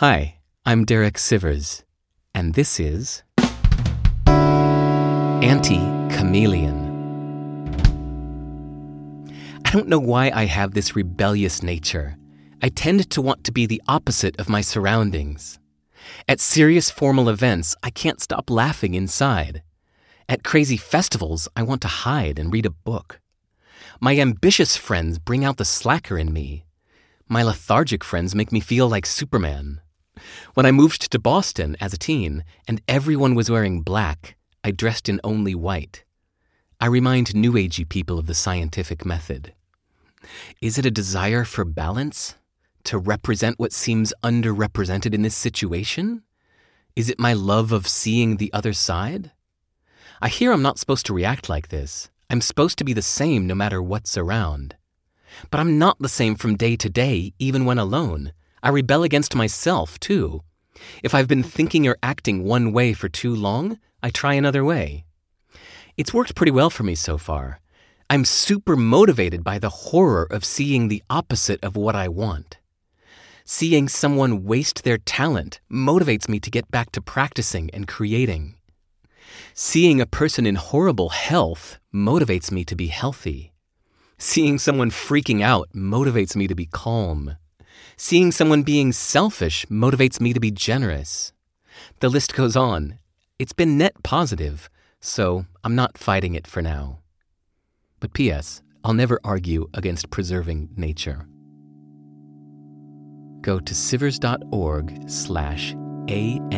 Hi, I'm Derek Sivers, and this is Anti Chameleon. I don't know why I have this rebellious nature. I tend to want to be the opposite of my surroundings. At serious formal events, I can't stop laughing inside. At crazy festivals, I want to hide and read a book. My ambitious friends bring out the slacker in me. My lethargic friends make me feel like Superman. When I moved to Boston as a teen and everyone was wearing black, I dressed in only white. I remind New Agey people of the scientific method. Is it a desire for balance? To represent what seems underrepresented in this situation? Is it my love of seeing the other side? I hear I'm not supposed to react like this. I'm supposed to be the same no matter what's around. But I'm not the same from day to day, even when alone. I rebel against myself, too. If I've been thinking or acting one way for too long, I try another way. It's worked pretty well for me so far. I'm super motivated by the horror of seeing the opposite of what I want. Seeing someone waste their talent motivates me to get back to practicing and creating. Seeing a person in horrible health motivates me to be healthy. Seeing someone freaking out motivates me to be calm. Seeing someone being selfish motivates me to be generous. The list goes on. It's been net positive, so I'm not fighting it for now. But P.S., I'll never argue against preserving nature. Go to sivers.org slash A-N-T-I-C